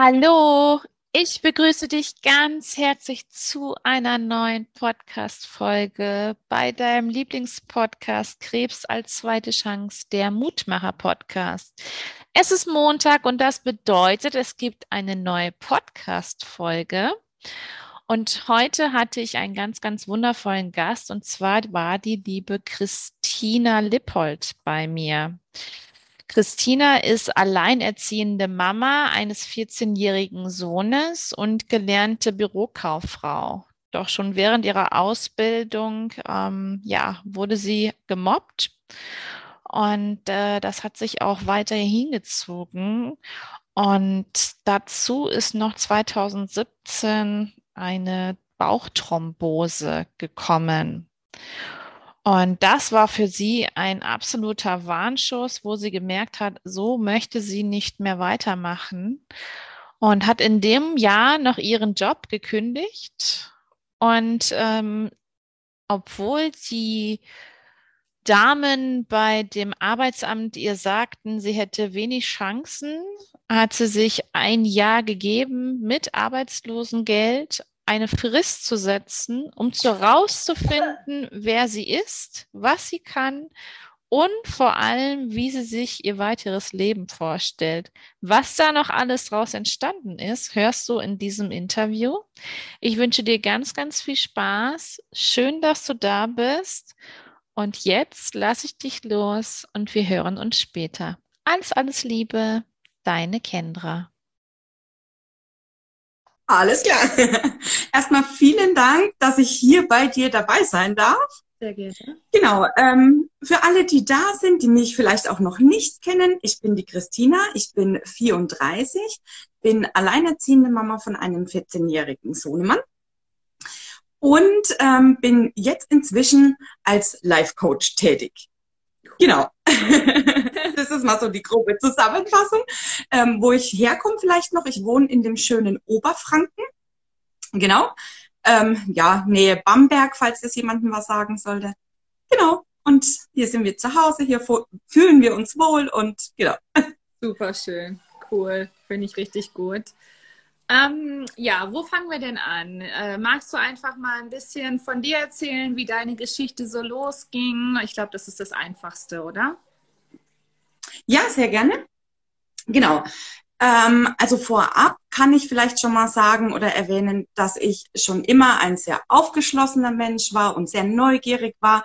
Hallo, ich begrüße dich ganz herzlich zu einer neuen Podcast-Folge bei deinem Lieblingspodcast Krebs als zweite Chance, der Mutmacher-Podcast. Es ist Montag und das bedeutet, es gibt eine neue Podcast-Folge. Und heute hatte ich einen ganz, ganz wundervollen Gast und zwar war die liebe Christina Lippold bei mir. Christina ist alleinerziehende Mama eines 14-jährigen Sohnes und gelernte Bürokauffrau. Doch schon während ihrer Ausbildung, ähm, ja, wurde sie gemobbt. Und äh, das hat sich auch weiter hingezogen. Und dazu ist noch 2017 eine Bauchthrombose gekommen. Und das war für sie ein absoluter Warnschuss, wo sie gemerkt hat, so möchte sie nicht mehr weitermachen und hat in dem Jahr noch ihren Job gekündigt. Und ähm, obwohl die Damen bei dem Arbeitsamt ihr sagten, sie hätte wenig Chancen, hat sie sich ein Jahr gegeben mit Arbeitslosengeld eine Frist zu setzen, um zu rauszufinden, wer sie ist, was sie kann und vor allem, wie sie sich ihr weiteres Leben vorstellt. Was da noch alles draus entstanden ist, hörst du in diesem Interview. Ich wünsche dir ganz, ganz viel Spaß. Schön, dass du da bist. Und jetzt lasse ich dich los und wir hören uns später. Alles, alles Liebe, deine Kendra. Alles klar. Erstmal vielen Dank, dass ich hier bei dir dabei sein darf. Sehr gerne. Genau. Ähm, für alle, die da sind, die mich vielleicht auch noch nicht kennen, ich bin die Christina, ich bin 34, bin alleinerziehende Mama von einem 14-jährigen Sohnemann und ähm, bin jetzt inzwischen als Life Coach tätig. Genau. das ist mal so die grobe Zusammenfassung. Ähm, wo ich herkomme vielleicht noch, ich wohne in dem schönen Oberfranken. Genau. Ähm, ja, Nähe Bamberg, falls das jemandem was sagen sollte. Genau. Und hier sind wir zu Hause, hier fühlen wir uns wohl und genau. Super schön. Cool. Finde ich richtig gut. Ähm, ja, wo fangen wir denn an? Äh, magst du einfach mal ein bisschen von dir erzählen, wie deine Geschichte so losging? Ich glaube, das ist das Einfachste, oder? Ja, sehr gerne. Genau. Ähm, also vorab kann ich vielleicht schon mal sagen oder erwähnen, dass ich schon immer ein sehr aufgeschlossener Mensch war und sehr neugierig war.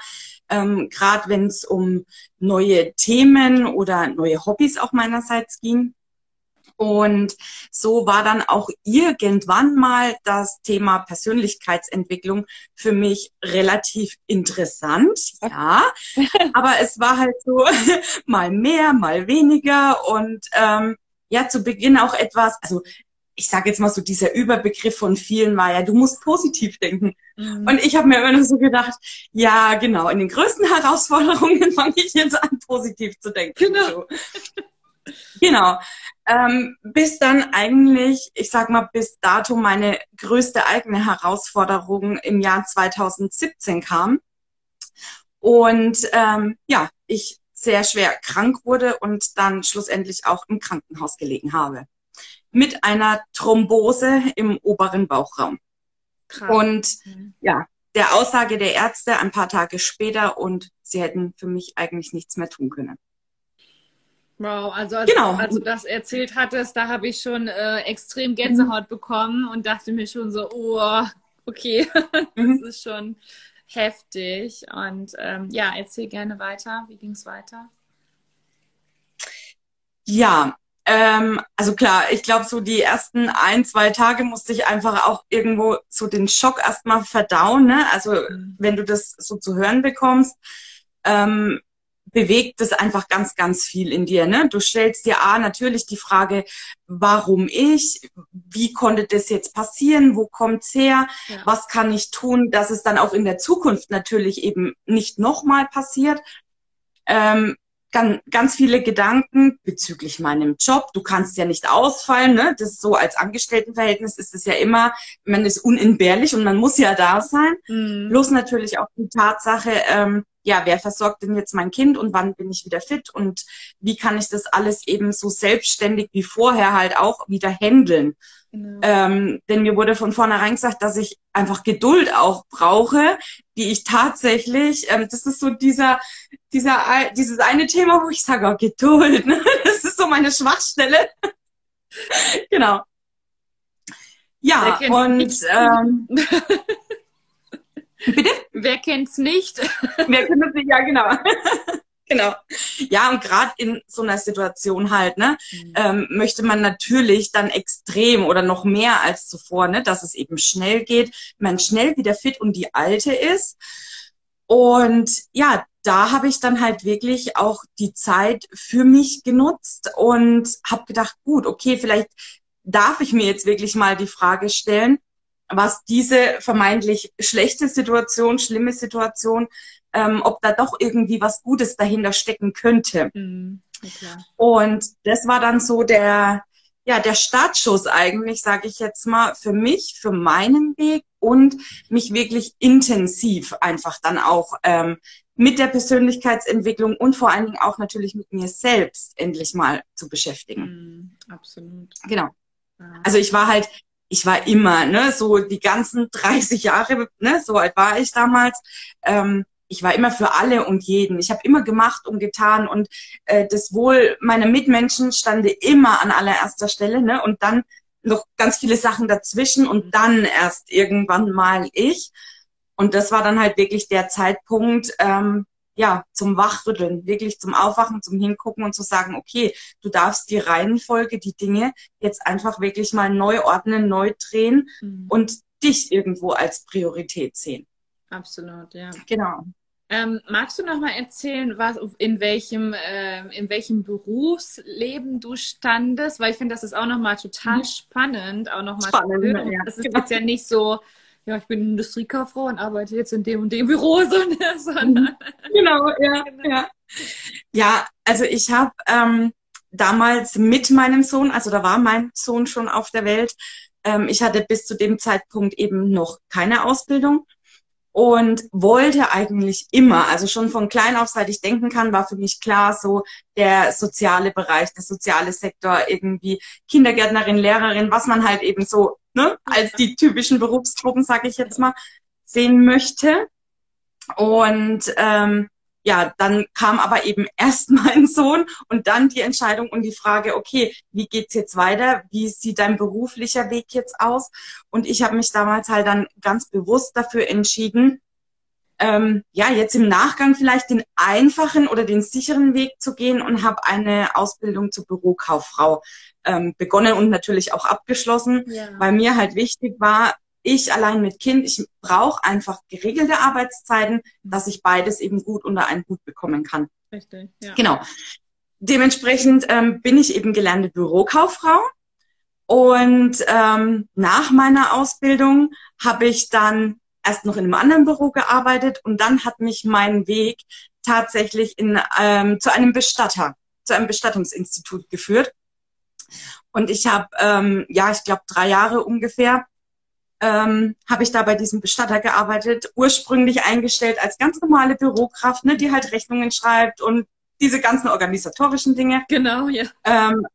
Ähm, Gerade wenn es um neue Themen oder neue Hobbys auch meinerseits ging. Und so war dann auch irgendwann mal das Thema Persönlichkeitsentwicklung für mich relativ interessant, ja. Aber es war halt so mal mehr, mal weniger und ähm, ja, zu Beginn auch etwas, also ich sage jetzt mal so, dieser Überbegriff von vielen war ja, du musst positiv denken. Mhm. Und ich habe mir immer nur so gedacht, ja, genau, in den größten Herausforderungen fange ich jetzt an, positiv zu denken. Genau. So. Genau. Ähm, bis dann eigentlich, ich sag mal, bis dato meine größte eigene Herausforderung im Jahr 2017 kam. Und ähm, ja, ich sehr schwer krank wurde und dann schlussendlich auch im Krankenhaus gelegen habe. Mit einer Thrombose im oberen Bauchraum. Krass. Und mhm. ja, der Aussage der Ärzte ein paar Tage später und sie hätten für mich eigentlich nichts mehr tun können. Wow, also als, genau. als du das erzählt hattest, da habe ich schon äh, extrem Gänsehaut bekommen und dachte mir schon so, oh, okay, das mhm. ist schon heftig. Und ähm, ja, erzähl gerne weiter. Wie ging es weiter? Ja, ähm, also klar, ich glaube, so die ersten ein, zwei Tage musste ich einfach auch irgendwo so den Schock erstmal verdauen. Ne? Also mhm. wenn du das so zu hören bekommst, ähm, bewegt es einfach ganz, ganz viel in dir. Ne? Du stellst dir A natürlich die Frage, warum ich? Wie konnte das jetzt passieren? Wo kommt's her? Ja. Was kann ich tun, dass es dann auch in der Zukunft natürlich eben nicht nochmal passiert? Ähm, ganz, ganz viele Gedanken bezüglich meinem Job. Du kannst ja nicht ausfallen. Ne? Das ist so als Angestelltenverhältnis ist es ja immer, man ist unentbehrlich und man muss ja da sein. Mhm. Bloß natürlich auch die Tatsache, ähm, ja, wer versorgt denn jetzt mein Kind und wann bin ich wieder fit und wie kann ich das alles eben so selbstständig wie vorher halt auch wieder handeln. Genau. Ähm, denn mir wurde von vornherein gesagt, dass ich einfach Geduld auch brauche, die ich tatsächlich, ähm, das ist so dieser, dieser, dieses eine Thema, wo ich sage, oh, Geduld, ne? das ist so meine Schwachstelle. genau. Ja, und ähm, Bitte? Wer kennt's nicht? Wer kennt es nicht? Ja, genau. genau. Ja, und gerade in so einer Situation halt, ne, mhm. ähm, möchte man natürlich dann extrem oder noch mehr als zuvor, ne, dass es eben schnell geht, man schnell wieder fit und die alte ist. Und ja, da habe ich dann halt wirklich auch die Zeit für mich genutzt und habe gedacht, gut, okay, vielleicht darf ich mir jetzt wirklich mal die Frage stellen, was diese vermeintlich schlechte Situation, schlimme Situation, ähm, ob da doch irgendwie was Gutes dahinter stecken könnte. Mhm, und das war dann so der, ja, der Startschuss eigentlich, sage ich jetzt mal, für mich, für meinen Weg und mich wirklich intensiv einfach dann auch ähm, mit der Persönlichkeitsentwicklung und vor allen Dingen auch natürlich mit mir selbst endlich mal zu beschäftigen. Mm, absolut. Genau. Also ich war halt ich war immer, ne, so die ganzen 30 Jahre, ne, so alt war ich damals. Ähm, ich war immer für alle und jeden. Ich habe immer gemacht und getan und äh, das Wohl meiner Mitmenschen stand immer an allererster Stelle, ne? Und dann noch ganz viele Sachen dazwischen und dann erst irgendwann mal ich. Und das war dann halt wirklich der Zeitpunkt, ähm, ja, zum Wachrütteln, wirklich zum Aufwachen, zum Hingucken und zu sagen, okay, du darfst die Reihenfolge, die Dinge jetzt einfach wirklich mal neu ordnen, neu drehen mhm. und dich irgendwo als Priorität sehen. Absolut, ja. Genau. Ähm, magst du noch mal erzählen, was, in welchem, äh, in welchem Berufsleben du standest? Weil ich finde, das ist auch noch mal total mhm. spannend, auch noch mal spannend. Ja. Das ist genau. jetzt ja nicht so, ja, ich bin Industriekauffrau und arbeite jetzt in dem und dem Büro, sondern. Genau, ja, genau. ja. Ja, also ich habe ähm, damals mit meinem Sohn, also da war mein Sohn schon auf der Welt, ähm, ich hatte bis zu dem Zeitpunkt eben noch keine Ausbildung und wollte eigentlich immer, also schon von klein auf, seit ich denken kann, war für mich klar, so der soziale Bereich, der soziale Sektor, irgendwie Kindergärtnerin, Lehrerin, was man halt eben so ne, als die typischen Berufsgruppen, sage ich jetzt mal, sehen möchte. Und ähm, ja, dann kam aber eben erst mein Sohn und dann die Entscheidung und die Frage, okay, wie geht's jetzt weiter? Wie sieht dein beruflicher Weg jetzt aus? Und ich habe mich damals halt dann ganz bewusst dafür entschieden, ähm, ja, jetzt im Nachgang vielleicht den einfachen oder den sicheren Weg zu gehen und habe eine Ausbildung zur Bürokauffrau ähm, begonnen und natürlich auch abgeschlossen, ja. weil mir halt wichtig war, ich allein mit Kind, ich brauche einfach geregelte Arbeitszeiten, dass ich beides eben gut unter einen Hut bekommen kann. Richtig, ja. Genau. Dementsprechend ähm, bin ich eben gelernte Bürokauffrau. Und ähm, nach meiner Ausbildung habe ich dann erst noch in einem anderen Büro gearbeitet und dann hat mich mein Weg tatsächlich in, ähm, zu einem Bestatter, zu einem Bestattungsinstitut geführt. Und ich habe, ähm, ja, ich glaube, drei Jahre ungefähr ähm, habe ich da bei diesem Bestatter gearbeitet, ursprünglich eingestellt als ganz normale Bürokraft, ne, die halt Rechnungen schreibt und diese ganzen organisatorischen Dinge. Genau, ja. Ähm,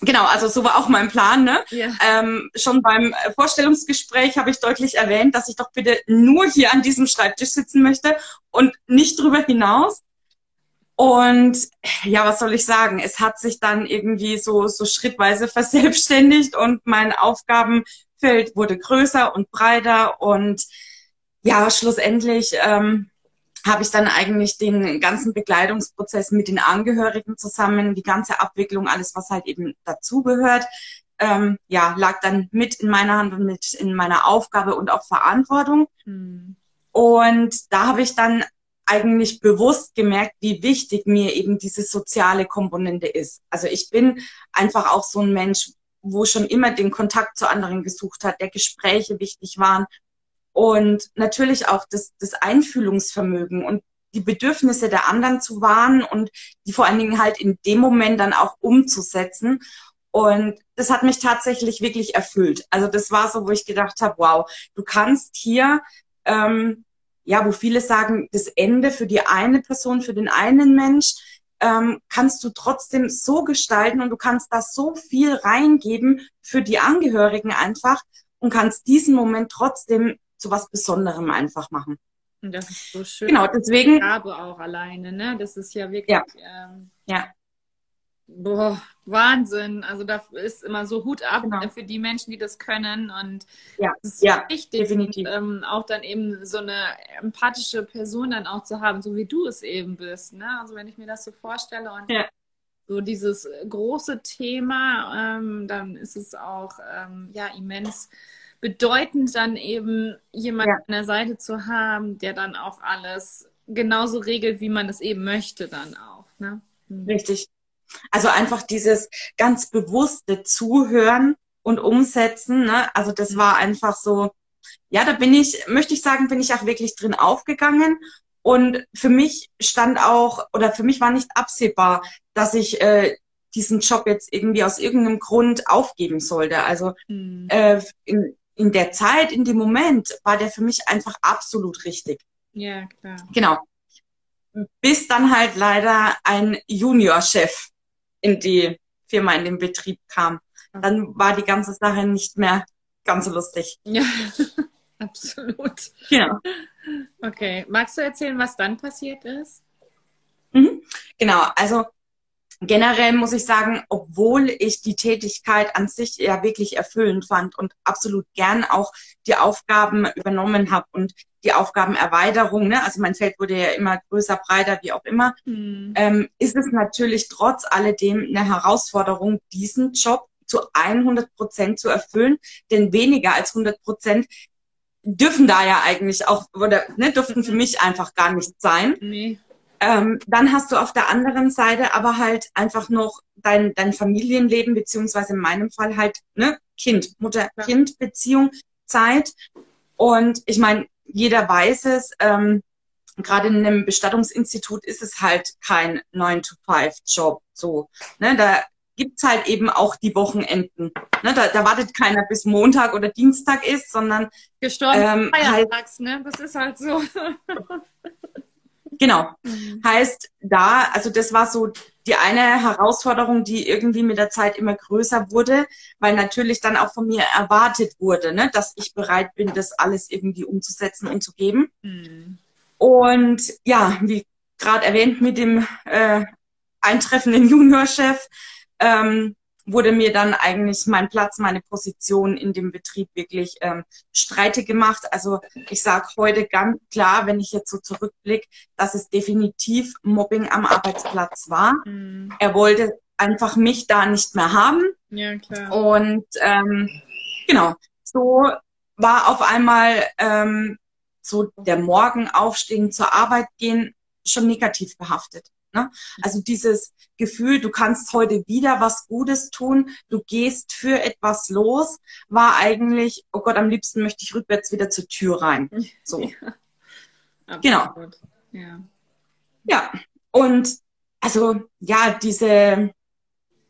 genau, also so war auch mein Plan. Ne? Ja. Ähm, schon beim Vorstellungsgespräch habe ich deutlich erwähnt, dass ich doch bitte nur hier an diesem Schreibtisch sitzen möchte und nicht drüber hinaus. Und ja, was soll ich sagen? Es hat sich dann irgendwie so, so schrittweise verselbstständigt und mein Aufgabenfeld wurde größer und breiter und ja, schlussendlich ähm, habe ich dann eigentlich den ganzen Begleitungsprozess mit den Angehörigen zusammen, die ganze Abwicklung, alles, was halt eben dazugehört, ähm, ja, lag dann mit in meiner Hand und mit in meiner Aufgabe und auch Verantwortung. Mhm. Und da habe ich dann eigentlich bewusst gemerkt, wie wichtig mir eben diese soziale Komponente ist. Also ich bin einfach auch so ein Mensch, wo schon immer den Kontakt zu anderen gesucht hat, der Gespräche wichtig waren und natürlich auch das, das Einfühlungsvermögen und die Bedürfnisse der anderen zu wahren und die vor allen Dingen halt in dem Moment dann auch umzusetzen. Und das hat mich tatsächlich wirklich erfüllt. Also das war so, wo ich gedacht habe, wow, du kannst hier ähm, ja, wo viele sagen, das Ende für die eine Person, für den einen Mensch, ähm, kannst du trotzdem so gestalten und du kannst da so viel reingeben für die Angehörigen einfach und kannst diesen Moment trotzdem zu was Besonderem einfach machen. Und das ist so schön. Genau, deswegen. Gabe auch alleine, ne? Das ist ja wirklich. Ja. Ähm, ja. Boah, Wahnsinn. Also da ist immer so Hut ab genau. für die Menschen, die das können. Und ja, das ist ja, wichtig, definitiv. Und, ähm, auch dann eben so eine empathische Person dann auch zu haben, so wie du es eben bist. Ne? Also wenn ich mir das so vorstelle und ja. so dieses große Thema, ähm, dann ist es auch ähm, ja immens bedeutend, dann eben jemanden ja. an der Seite zu haben, der dann auch alles genauso regelt, wie man es eben möchte dann auch. Ne? Mhm. Richtig. Also einfach dieses ganz bewusste Zuhören und Umsetzen. Ne? Also das war einfach so, ja, da bin ich, möchte ich sagen, bin ich auch wirklich drin aufgegangen. Und für mich stand auch, oder für mich war nicht absehbar, dass ich äh, diesen Job jetzt irgendwie aus irgendeinem Grund aufgeben sollte. Also mhm. äh, in, in der Zeit, in dem Moment, war der für mich einfach absolut richtig. Ja, klar. Genau. Bis dann halt leider ein Juniorchef in die Firma, in den Betrieb kam. Dann war die ganze Sache nicht mehr ganz so lustig. Ja, absolut. Genau. Okay, magst du erzählen, was dann passiert ist? Mhm. Genau, also generell muss ich sagen, obwohl ich die Tätigkeit an sich ja wirklich erfüllend fand und absolut gern auch die Aufgaben übernommen habe und die Aufgabenerweiterung, ne? also mein Feld wurde ja immer größer, breiter, wie auch immer, mhm. ähm, ist es natürlich trotz alledem eine Herausforderung, diesen Job zu 100 Prozent zu erfüllen, denn weniger als 100 Prozent dürfen da ja eigentlich auch, oder ne, dürften für mich einfach gar nicht sein. Nee. Ähm, dann hast du auf der anderen Seite aber halt einfach noch dein, dein Familienleben, beziehungsweise in meinem Fall halt ne, Kind, Mutter-Kind-Beziehung, Zeit. Und ich meine, jeder weiß es, ähm, gerade in einem Bestattungsinstitut ist es halt kein 9-to-5-Job. So, ne, da gibt's halt eben auch die Wochenenden. Ne, da, da wartet keiner bis Montag oder Dienstag ist, sondern gestorben ähm, Feiertags, halt, ne? Das ist halt so. Genau. Mhm. Heißt, da, also das war so die eine Herausforderung, die irgendwie mit der Zeit immer größer wurde, weil natürlich dann auch von mir erwartet wurde, ne, dass ich bereit bin, das alles irgendwie umzusetzen und zu geben. Mhm. Und ja, wie gerade erwähnt, mit dem äh, eintreffenden Juniorchef ähm, wurde mir dann eigentlich mein Platz, meine Position in dem Betrieb wirklich ähm, streitig gemacht. Also ich sage heute ganz klar, wenn ich jetzt so zurückblicke, dass es definitiv Mobbing am Arbeitsplatz war. Mhm. Er wollte einfach mich da nicht mehr haben. Ja, klar. Und ähm, genau, so war auf einmal ähm, so der Morgen aufstehen, zur Arbeit gehen schon negativ behaftet. Ne? Also dieses Gefühl, du kannst heute wieder was Gutes tun, du gehst für etwas los, war eigentlich, oh Gott, am liebsten möchte ich rückwärts wieder zur Tür rein. So. Ja, genau. Ja. ja. Und also ja, diese,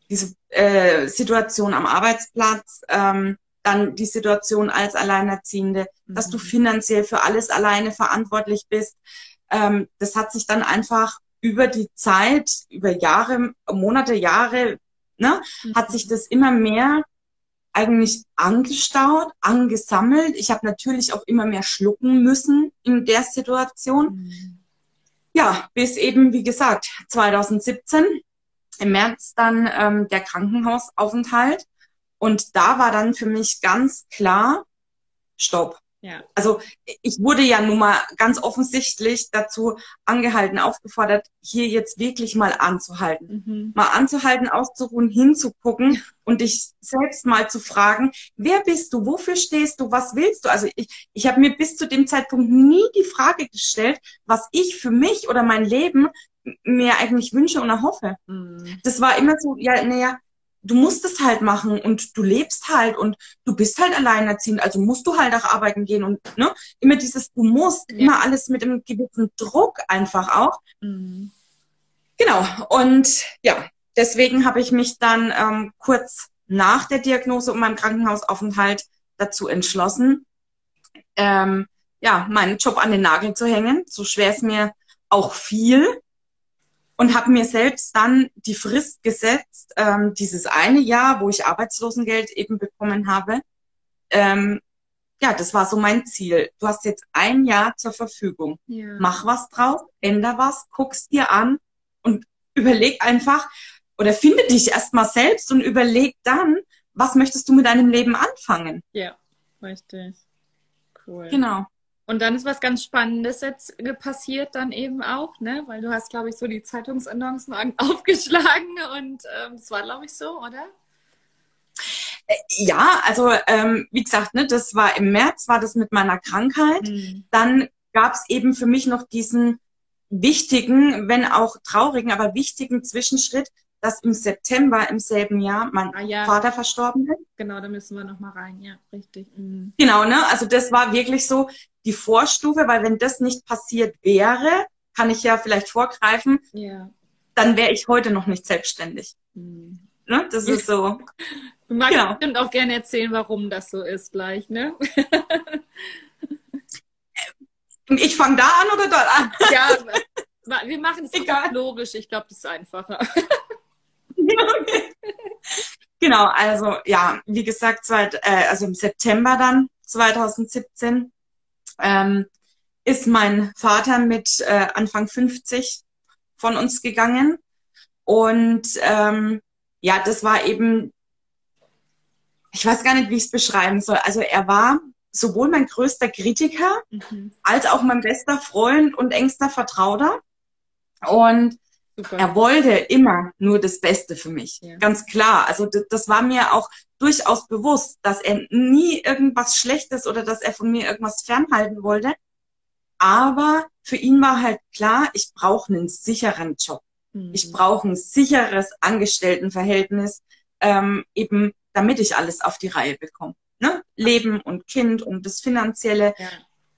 diese äh, Situation am Arbeitsplatz, ähm, dann die Situation als Alleinerziehende, mhm. dass du mhm. finanziell für alles alleine verantwortlich bist. Ähm, das hat sich dann einfach über die Zeit, über Jahre, Monate, Jahre, ne, mhm. hat sich das immer mehr eigentlich angestaut, angesammelt. Ich habe natürlich auch immer mehr schlucken müssen in der Situation. Mhm. Ja, bis eben, wie gesagt, 2017 im März dann ähm, der Krankenhausaufenthalt. Und da war dann für mich ganz klar, stopp. Ja. Also ich wurde ja nun mal ganz offensichtlich dazu angehalten, aufgefordert, hier jetzt wirklich mal anzuhalten. Mhm. Mal anzuhalten, auszuruhen, hinzugucken und dich selbst mal zu fragen, wer bist du, wofür stehst du, was willst du? Also ich, ich habe mir bis zu dem Zeitpunkt nie die Frage gestellt, was ich für mich oder mein Leben mir eigentlich wünsche und erhoffe. Mhm. Das war immer so, ja, naja, du musst es halt machen und du lebst halt und du bist halt alleinerziehend, also musst du halt auch arbeiten gehen und ne, immer dieses, du musst, ja. immer alles mit einem gewissen Druck einfach auch. Mhm. Genau, und ja, deswegen habe ich mich dann ähm, kurz nach der Diagnose und meinem Krankenhausaufenthalt dazu entschlossen, ähm, ja, meinen Job an den Nagel zu hängen. So schwer es mir auch fiel. Und habe mir selbst dann die Frist gesetzt, ähm, dieses eine Jahr, wo ich Arbeitslosengeld eben bekommen habe. Ähm, ja, das war so mein Ziel. Du hast jetzt ein Jahr zur Verfügung. Ja. Mach was drauf, änder was, guck's dir an und überleg einfach oder finde dich erstmal selbst und überleg dann, was möchtest du mit deinem Leben anfangen? Ja, richtig. Cool. Genau. Und dann ist was ganz Spannendes jetzt passiert dann eben auch, ne? Weil du hast, glaube ich, so die Zeitungsannoncen aufgeschlagen und ähm, das war, glaube ich, so, oder? Äh, ja, also ähm, wie gesagt, ne, das war im März, war das mit meiner Krankheit. Mhm. Dann gab es eben für mich noch diesen wichtigen, wenn auch traurigen, aber wichtigen Zwischenschritt, dass im September im selben Jahr mein ah, ja. Vater verstorben ist. Genau, da müssen wir nochmal rein, ja, richtig. Mhm. Genau, ne? Also das war wirklich so die Vorstufe, weil wenn das nicht passiert wäre, kann ich ja vielleicht vorgreifen, ja. dann wäre ich heute noch nicht selbstständig. Mhm. Ne? Das ist so. Du magst genau. bestimmt auch gerne erzählen, warum das so ist gleich, ne? ich fange da an oder dort an? ja, wir machen es logisch. Ich glaube, das ist einfacher. genau, also ja, wie gesagt, seit, äh, also im September dann 2017 ähm, ist mein Vater mit äh, Anfang 50 von uns gegangen. Und ähm, ja, das war eben, ich weiß gar nicht, wie ich es beschreiben soll. Also er war sowohl mein größter Kritiker mhm. als auch mein bester Freund und engster Vertrauter. Und Super. Er wollte immer nur das Beste für mich. Ja. Ganz klar. Also das war mir auch durchaus bewusst, dass er nie irgendwas Schlechtes oder dass er von mir irgendwas fernhalten wollte. Aber für ihn war halt klar, ich brauche einen sicheren Job. Mhm. Ich brauche ein sicheres Angestelltenverhältnis, ähm, eben damit ich alles auf die Reihe bekomme. Ne? Leben und Kind und das Finanzielle. Ja.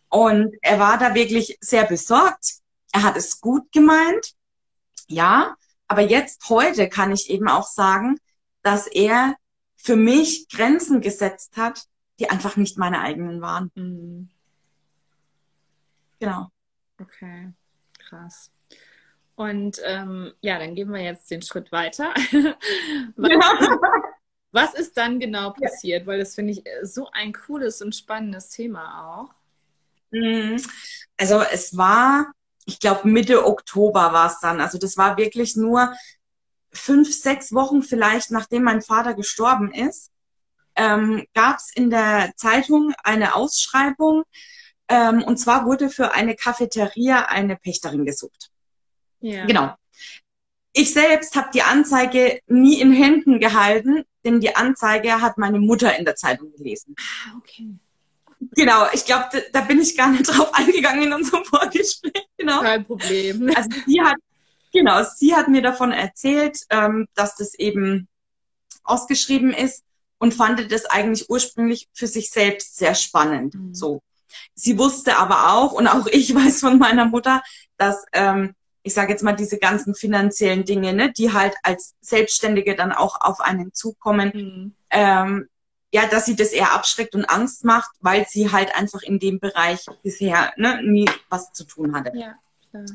Und er war da wirklich sehr besorgt. Er hat es gut gemeint ja, aber jetzt heute kann ich eben auch sagen, dass er für mich Grenzen gesetzt hat, die einfach nicht meine eigenen waren. Mhm. Genau. Okay, krass. Und ähm, ja, dann gehen wir jetzt den Schritt weiter. was, ja. was, ist dann genau passiert? Weil das finde ich so ein cooles und spannendes Thema auch. Mhm. Also es war ich glaube, Mitte Oktober war es dann. Also das war wirklich nur fünf, sechs Wochen vielleicht, nachdem mein Vater gestorben ist, ähm, gab es in der Zeitung eine Ausschreibung. Ähm, und zwar wurde für eine Cafeteria eine Pächterin gesucht. Ja. Genau. Ich selbst habe die Anzeige nie in Händen gehalten, denn die Anzeige hat meine Mutter in der Zeitung gelesen. Ah, okay. Genau, ich glaube, da, da, bin ich gar nicht drauf eingegangen in unserem Vorgespräch. Genau. Kein Problem. Also sie hat, genau, sie hat mir davon erzählt, ähm, dass das eben ausgeschrieben ist und fand das eigentlich ursprünglich für sich selbst sehr spannend. Mhm. So. Sie wusste aber auch, und auch ich weiß von meiner Mutter, dass ähm, ich sage jetzt mal diese ganzen finanziellen Dinge, ne, die halt als Selbstständige dann auch auf einen zukommen, mhm. ähm, ja, dass sie das eher abschreckt und Angst macht, weil sie halt einfach in dem Bereich bisher ne, nie was zu tun hatte. Ja, klar.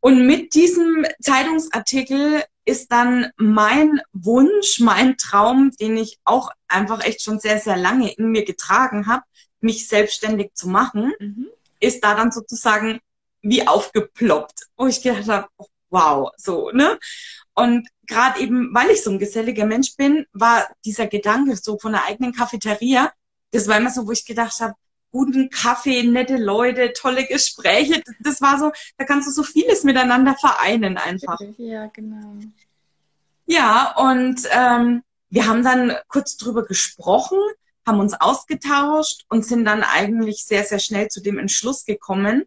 Und mit diesem Zeitungsartikel ist dann mein Wunsch, mein Traum, den ich auch einfach echt schon sehr, sehr lange in mir getragen habe, mich selbstständig zu machen, mhm. ist da dann sozusagen wie aufgeploppt, wo ich gedacht habe, wow, so, ne? Und gerade eben, weil ich so ein geselliger Mensch bin, war dieser Gedanke so von der eigenen Cafeteria, das war immer so, wo ich gedacht habe, guten Kaffee, nette Leute, tolle Gespräche. Das war so, da kannst du so vieles miteinander vereinen einfach. Ja, genau. Ja, und ähm, wir haben dann kurz drüber gesprochen, haben uns ausgetauscht und sind dann eigentlich sehr, sehr schnell zu dem Entschluss gekommen,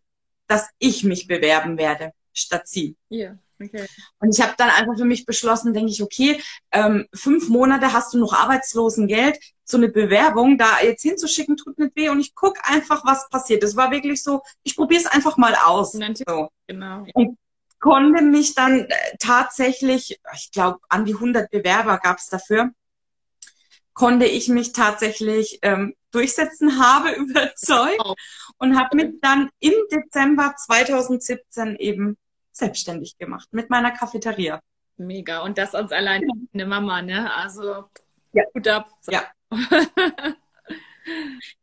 dass ich mich bewerben werde, statt sie. Ja. Okay. Und ich habe dann einfach für mich beschlossen, denke ich, okay, ähm, fünf Monate hast du noch Arbeitslosengeld, so eine Bewerbung da jetzt hinzuschicken, tut nicht weh und ich guck einfach, was passiert. Das war wirklich so, ich probiere es einfach mal aus. So. Genau. Und konnte mich dann äh, tatsächlich, ich glaube, an die 100 Bewerber gab es dafür, konnte ich mich tatsächlich ähm, durchsetzen, habe überzeugt oh. und habe mich dann im Dezember 2017 eben selbstständig gemacht mit meiner Cafeteria. Mega. Und das uns allein ja. eine Mama, ne? Also ja. gut ab. Ja.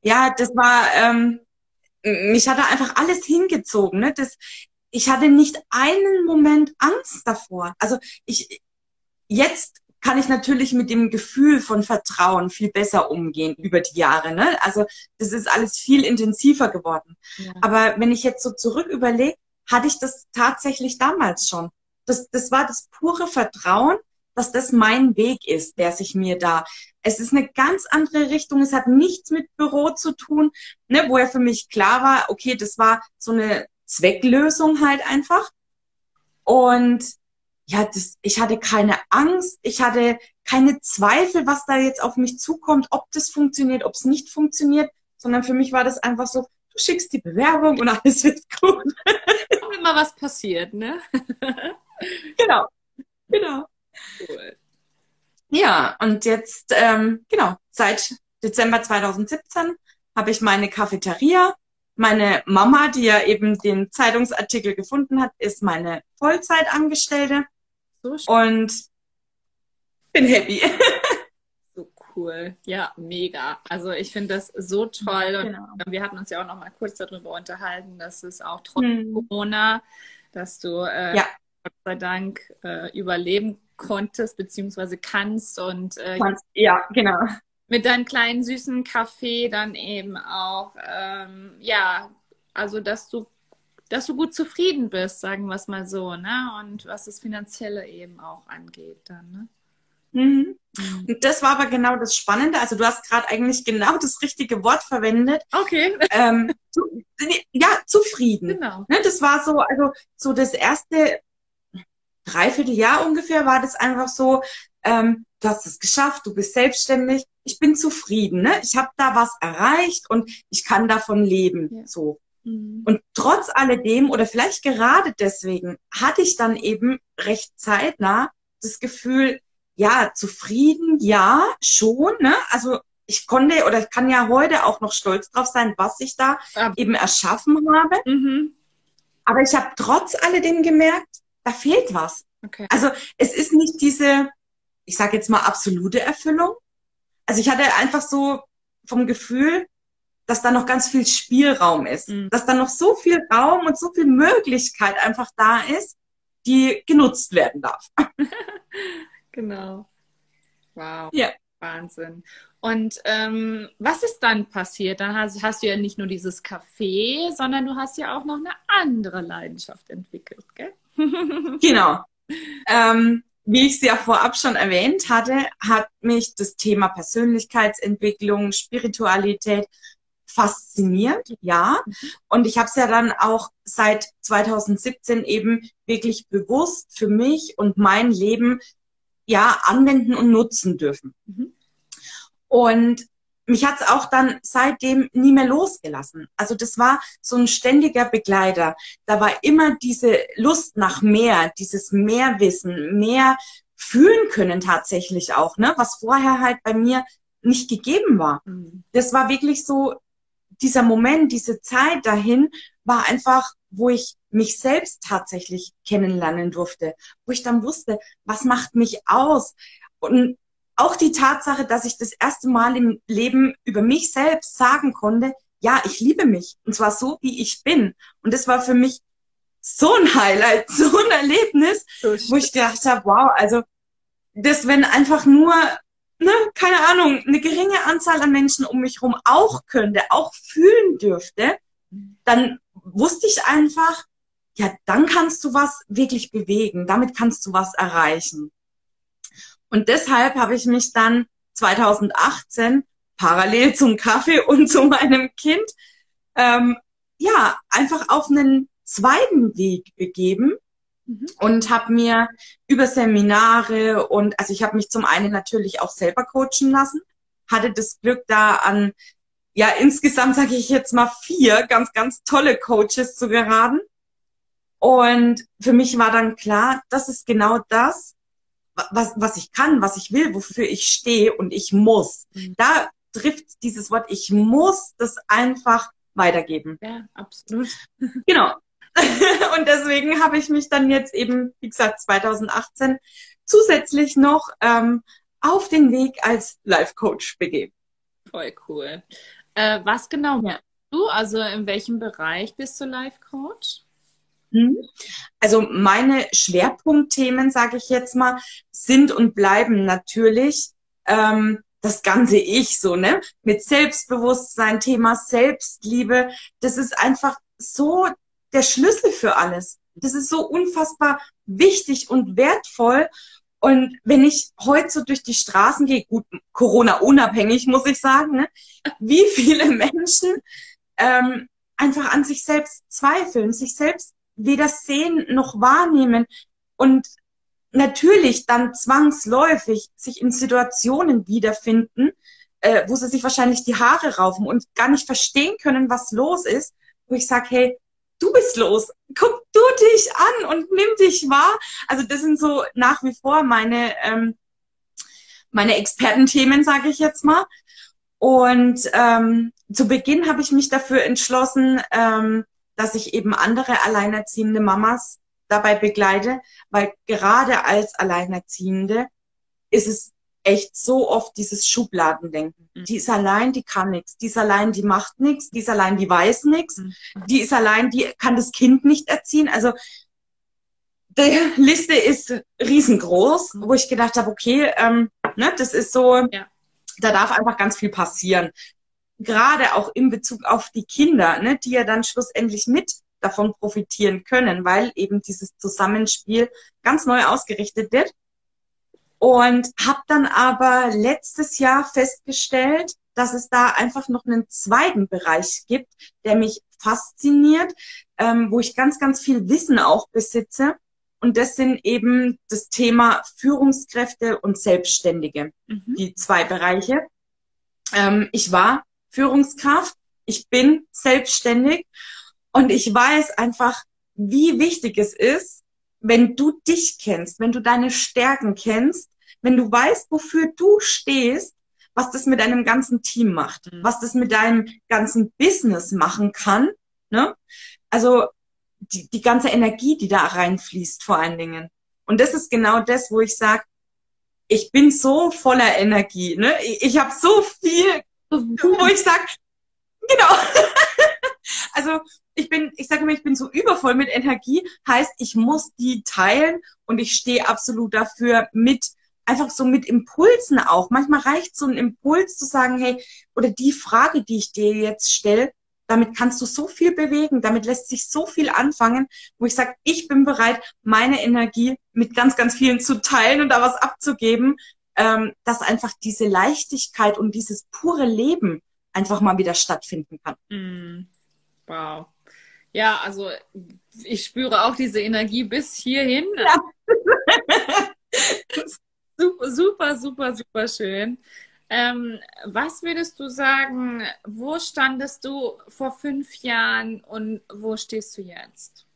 ja, das war, ähm, mich hat da einfach alles hingezogen. Ne? Das, ich hatte nicht einen Moment Angst davor. Also ich, jetzt kann ich natürlich mit dem Gefühl von Vertrauen viel besser umgehen über die Jahre. Ne? Also das ist alles viel intensiver geworden. Ja. Aber wenn ich jetzt so zurück überlege, hatte ich das tatsächlich damals schon. Das, das war das pure Vertrauen, dass das mein Weg ist, der sich mir da. Es ist eine ganz andere Richtung. Es hat nichts mit Büro zu tun, ne, wo ja für mich klar war, okay, das war so eine Zwecklösung halt einfach. Und ja, das, ich hatte keine Angst, ich hatte keine Zweifel, was da jetzt auf mich zukommt, ob das funktioniert, ob es nicht funktioniert, sondern für mich war das einfach so, du schickst die Bewerbung und alles wird gut. Immer was passiert, ne? genau, genau. Cool. Ja, und jetzt, ähm, genau, seit Dezember 2017 habe ich meine Cafeteria. Meine Mama, die ja eben den Zeitungsartikel gefunden hat, ist meine Vollzeitangestellte. So und bin happy. Cool. Ja, mega. Also ich finde das so toll. Und genau. wir hatten uns ja auch noch mal kurz darüber unterhalten, dass es auch trotz hm. Corona, dass du äh, ja. Gott sei Dank äh, überleben konntest beziehungsweise kannst und äh, ja genau mit deinem kleinen süßen Kaffee dann eben auch ähm, ja also dass du dass du gut zufrieden bist sagen wir es mal so ne und was das finanzielle eben auch angeht dann ne Mhm. Mhm. Und das war aber genau das Spannende. Also du hast gerade eigentlich genau das richtige Wort verwendet. Okay. Ähm, zu, ja, zufrieden. Genau. Ne, das war so, also so das erste dreiviertel Jahr ungefähr war das einfach so, ähm, du hast es geschafft, du bist selbstständig, ich bin zufrieden, ne? Ich habe da was erreicht und ich kann davon leben, ja. so. Mhm. Und trotz alledem oder vielleicht gerade deswegen hatte ich dann eben recht zeitnah das Gefühl, ja, zufrieden, ja, schon, ne? Also ich konnte oder ich kann ja heute auch noch stolz drauf sein, was ich da ja. eben erschaffen habe. Mhm. Aber ich habe trotz alledem gemerkt, da fehlt was. Okay. Also es ist nicht diese, ich sage jetzt mal, absolute Erfüllung. Also ich hatte einfach so vom Gefühl, dass da noch ganz viel Spielraum ist, mhm. dass da noch so viel Raum und so viel Möglichkeit einfach da ist, die genutzt werden darf. genau. Wow. Ja. Wahnsinn. Und ähm, was ist dann passiert? Dann hast, hast, du ja nicht nur dieses Café, sondern du hast ja auch noch eine andere Leidenschaft entwickelt, gell? genau. Ähm, wie ich es ja vorab schon erwähnt hatte, hat mich das Thema Persönlichkeitsentwicklung, Spiritualität fasziniert, ja. Und ich habe es ja dann auch seit 2017 eben wirklich bewusst für mich und mein Leben ja anwenden und nutzen dürfen. Mhm. Und mich hat es auch dann seitdem nie mehr losgelassen. Also das war so ein ständiger Begleiter. Da war immer diese Lust nach mehr, dieses Mehrwissen, mehr fühlen können tatsächlich auch, ne? was vorher halt bei mir nicht gegeben war. Mhm. Das war wirklich so, dieser Moment, diese Zeit dahin war einfach, wo ich mich selbst tatsächlich kennenlernen durfte, wo ich dann wusste, was macht mich aus? Und auch die Tatsache, dass ich das erste Mal im Leben über mich selbst sagen konnte, ja, ich liebe mich. Und zwar so, wie ich bin. Und das war für mich so ein Highlight, so ein Erlebnis, so wo ich gedacht habe, wow, also das, wenn einfach nur, ne, keine Ahnung, eine geringe Anzahl an Menschen um mich herum auch könnte, auch fühlen dürfte, dann wusste ich einfach, ja, dann kannst du was wirklich bewegen, damit kannst du was erreichen. Und deshalb habe ich mich dann 2018 parallel zum Kaffee und zu meinem Kind ähm, ja einfach auf einen zweiten Weg begeben mhm. und habe mir über Seminare und also ich habe mich zum einen natürlich auch selber coachen lassen, hatte das Glück da an ja insgesamt sage ich jetzt mal vier ganz ganz tolle Coaches zu geraten und für mich war dann klar, das ist genau das, was, was ich kann, was ich will, wofür ich stehe und ich muss. Mhm. Da trifft dieses Wort, ich muss das einfach weitergeben. Ja, absolut. Genau. und deswegen habe ich mich dann jetzt eben, wie gesagt, 2018 zusätzlich noch ähm, auf den Weg als Life Coach begeben. Voll cool. Äh, was genau ja. du? Also in welchem Bereich bist du Life Coach? Hm? Also meine Schwerpunktthemen, sage ich jetzt mal, sind und bleiben natürlich ähm, das ganze Ich so, ne? Mit Selbstbewusstsein, Thema Selbstliebe. Das ist einfach so der Schlüssel für alles. Das ist so unfassbar wichtig und wertvoll. Und wenn ich heute so durch die Straßen gehe, gut, Corona unabhängig, muss ich sagen, ne? wie viele Menschen ähm, einfach an sich selbst zweifeln, sich selbst weder sehen noch wahrnehmen und natürlich dann zwangsläufig sich in Situationen wiederfinden, äh, wo sie sich wahrscheinlich die Haare raufen und gar nicht verstehen können, was los ist, wo ich sage, hey, du bist los, guck du dich an und nimm dich wahr. Also das sind so nach wie vor meine, ähm, meine Expertenthemen, sage ich jetzt mal. Und ähm, zu Beginn habe ich mich dafür entschlossen, ähm, dass ich eben andere alleinerziehende Mamas dabei begleite, weil gerade als Alleinerziehende ist es echt so oft dieses Schubladendenken. Mhm. Die ist allein, die kann nichts. Die ist allein, die macht nichts. Die ist allein, die weiß nichts. Mhm. Die ist allein, die kann das Kind nicht erziehen. Also die Liste ist riesengroß, mhm. wo ich gedacht habe, okay, ähm, ne, das ist so, ja. da darf einfach ganz viel passieren. Gerade auch in Bezug auf die Kinder, ne, die ja dann schlussendlich mit davon profitieren können, weil eben dieses Zusammenspiel ganz neu ausgerichtet wird. Und habe dann aber letztes Jahr festgestellt, dass es da einfach noch einen zweiten Bereich gibt, der mich fasziniert, ähm, wo ich ganz, ganz viel Wissen auch besitze. Und das sind eben das Thema Führungskräfte und Selbstständige, mhm. die zwei Bereiche. Ähm, ich war Führungskraft, ich bin selbstständig und ich weiß einfach, wie wichtig es ist, wenn du dich kennst, wenn du deine Stärken kennst, wenn du weißt, wofür du stehst, was das mit deinem ganzen Team macht, mhm. was das mit deinem ganzen Business machen kann. Ne? Also die, die ganze Energie, die da reinfließt vor allen Dingen. Und das ist genau das, wo ich sage, ich bin so voller Energie. Ne? Ich, ich habe so viel, wo ich sage, genau. also ich bin, ich sage immer, ich bin so übervoll mit Energie, heißt, ich muss die teilen und ich stehe absolut dafür mit, einfach so mit Impulsen auch. Manchmal reicht so ein Impuls zu sagen, hey, oder die Frage, die ich dir jetzt stelle, damit kannst du so viel bewegen, damit lässt sich so viel anfangen, wo ich sage, ich bin bereit, meine Energie mit ganz, ganz vielen zu teilen und da was abzugeben, ähm, dass einfach diese Leichtigkeit und dieses pure Leben einfach mal wieder stattfinden kann. Mm. Wow. Ja, also ich spüre auch diese Energie bis hierhin. Ja. super, super, super, super schön. Ähm, was würdest du sagen, wo standest du vor fünf Jahren und wo stehst du jetzt?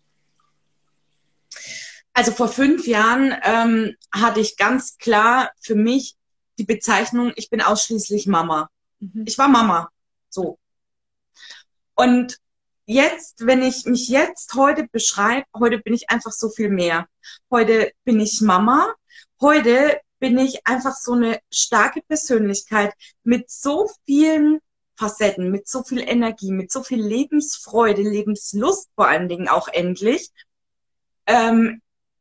Also vor fünf Jahren ähm, hatte ich ganz klar für mich die Bezeichnung, ich bin ausschließlich Mama. Mhm. Ich war Mama. So. Und jetzt, wenn ich mich jetzt heute beschreibe, heute bin ich einfach so viel mehr. Heute bin ich Mama. Heute bin ich einfach so eine starke Persönlichkeit mit so vielen Facetten, mit so viel Energie, mit so viel Lebensfreude, Lebenslust vor allen Dingen auch endlich. Ähm,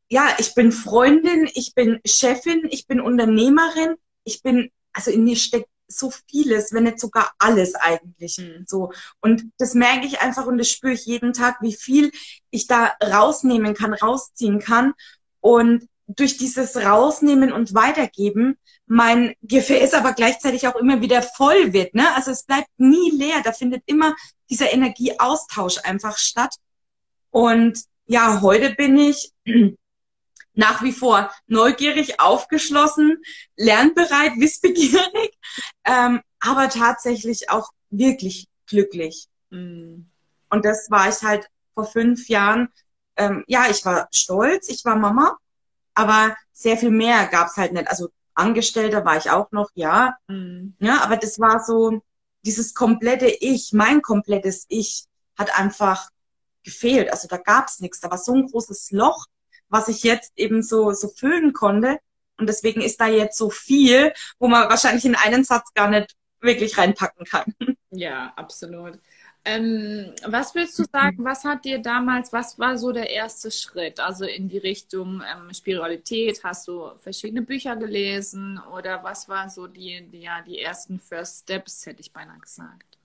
ja, ich bin Freundin, ich bin Chefin, ich bin Unternehmerin, ich bin, also in mir steckt so vieles, wenn nicht sogar alles eigentlich. Mhm. So. Und das merke ich einfach und das spüre ich jeden Tag, wie viel ich da rausnehmen kann, rausziehen kann. Und durch dieses Rausnehmen und Weitergeben mein Gefäß aber gleichzeitig auch immer wieder voll wird. Ne? Also es bleibt nie leer. Da findet immer dieser Energieaustausch einfach statt. Und ja, heute bin ich nach wie vor neugierig, aufgeschlossen, lernbereit, wissbegierig, ähm, aber tatsächlich auch wirklich glücklich. Mm. Und das war ich halt vor fünf Jahren. Ähm, ja, ich war stolz, ich war Mama aber sehr viel mehr gab's halt nicht. Also Angestellter war ich auch noch, ja. Mhm. Ja, aber das war so, dieses komplette Ich, mein komplettes Ich hat einfach gefehlt. Also da gab's nichts. Da war so ein großes Loch, was ich jetzt eben so, so füllen konnte. Und deswegen ist da jetzt so viel, wo man wahrscheinlich in einen Satz gar nicht wirklich reinpacken kann. Ja, absolut. Ähm, was willst du sagen, was hat dir damals, was war so der erste Schritt? Also in die Richtung ähm, Spiritualität, hast du verschiedene Bücher gelesen oder was waren so die, die, ja, die ersten First Steps, hätte ich beinahe gesagt?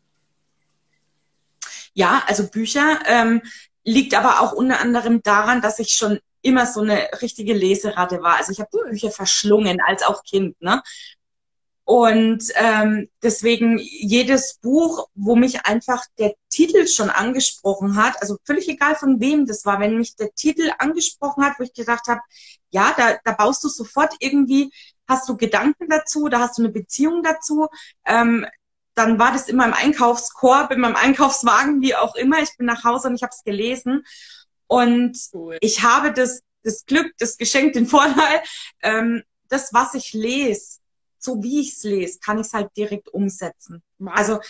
Ja, also Bücher ähm, liegt aber auch unter anderem daran, dass ich schon immer so eine richtige Leseratte war. Also ich habe Bücher verschlungen als auch Kind. Ne? Und ähm, deswegen jedes Buch, wo mich einfach der Titel schon angesprochen hat, also völlig egal von wem das war, wenn mich der Titel angesprochen hat, wo ich gedacht habe, ja, da, da baust du sofort irgendwie, hast du Gedanken dazu, da hast du eine Beziehung dazu, ähm, dann war das immer im Einkaufskorb, in meinem Einkaufswagen, wie auch immer. Ich bin nach Hause und ich habe es gelesen. Und cool. ich habe das, das Glück, das Geschenk, den Vorteil, ähm, das, was ich lese, so wie ich es lese, kann ich es halt direkt umsetzen. Wow. Also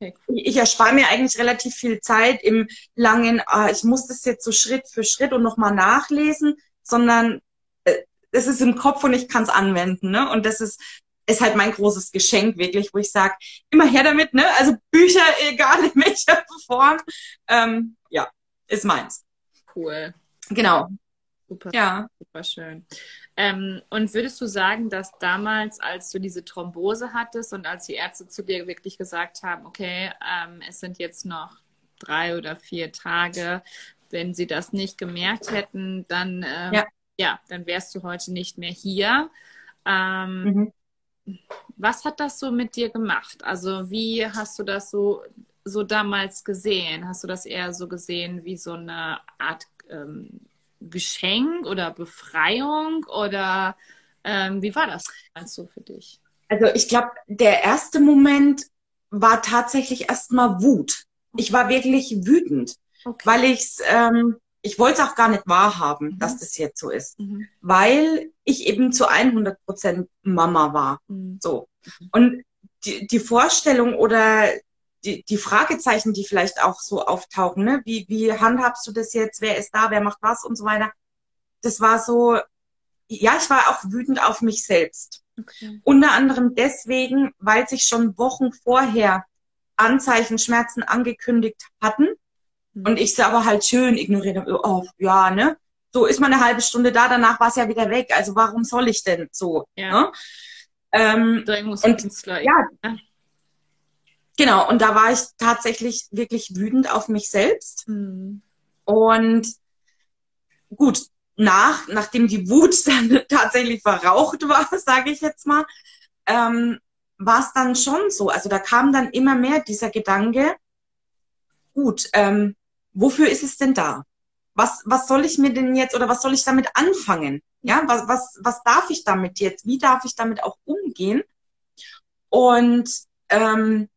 okay. ich erspare mir eigentlich relativ viel Zeit im langen, ah, ich muss das jetzt so Schritt für Schritt und nochmal nachlesen, sondern äh, es ist im Kopf und ich kann es anwenden. Ne? Und das ist, ist halt mein großes Geschenk, wirklich, wo ich sage, immer her damit, ne? Also Bücher, egal in welcher Form, ähm, ja, ist meins. Cool. Genau. Super, ja. super schön. Ähm, und würdest du sagen, dass damals, als du diese Thrombose hattest und als die Ärzte zu dir wirklich gesagt haben, okay, ähm, es sind jetzt noch drei oder vier Tage, wenn sie das nicht gemerkt hätten, dann, ähm, ja. ja. dann wärst du heute nicht mehr hier. Ähm, mhm. Was hat das so mit dir gemacht? Also wie hast du das so, so damals gesehen? Hast du das eher so gesehen wie so eine Art ähm, Geschenk oder Befreiung oder ähm, wie war das so für dich? Also ich glaube, der erste Moment war tatsächlich erstmal Wut. Ich war wirklich wütend, okay. weil ich's, ähm, ich wollte es auch gar nicht wahrhaben, mhm. dass das jetzt so ist, mhm. weil ich eben zu 100 Prozent Mama war. Mhm. So mhm. und die, die Vorstellung oder die, die Fragezeichen, die vielleicht auch so auftauchen, ne? Wie, wie handhabst du das jetzt? Wer ist da? Wer macht was? Und so weiter. Das war so, ja, ich war auch wütend auf mich selbst. Okay. Unter anderem deswegen, weil sich schon Wochen vorher Anzeichen, Schmerzen angekündigt hatten. Mhm. Und ich sie aber halt schön ignoriert habe. Oh, ja, ne? So ist man eine halbe Stunde da, danach war es ja wieder weg. Also warum soll ich denn so? Ja. Ne? Ähm, und, ja, Genau, und da war ich tatsächlich wirklich wütend auf mich selbst. Mhm. Und gut, nach, nachdem die Wut dann tatsächlich verraucht war, sage ich jetzt mal, ähm, war es dann schon so. Also da kam dann immer mehr dieser Gedanke, gut, ähm, wofür ist es denn da? Was, was soll ich mir denn jetzt oder was soll ich damit anfangen? Ja, was, was, was darf ich damit jetzt? Wie darf ich damit auch umgehen? Und ähm,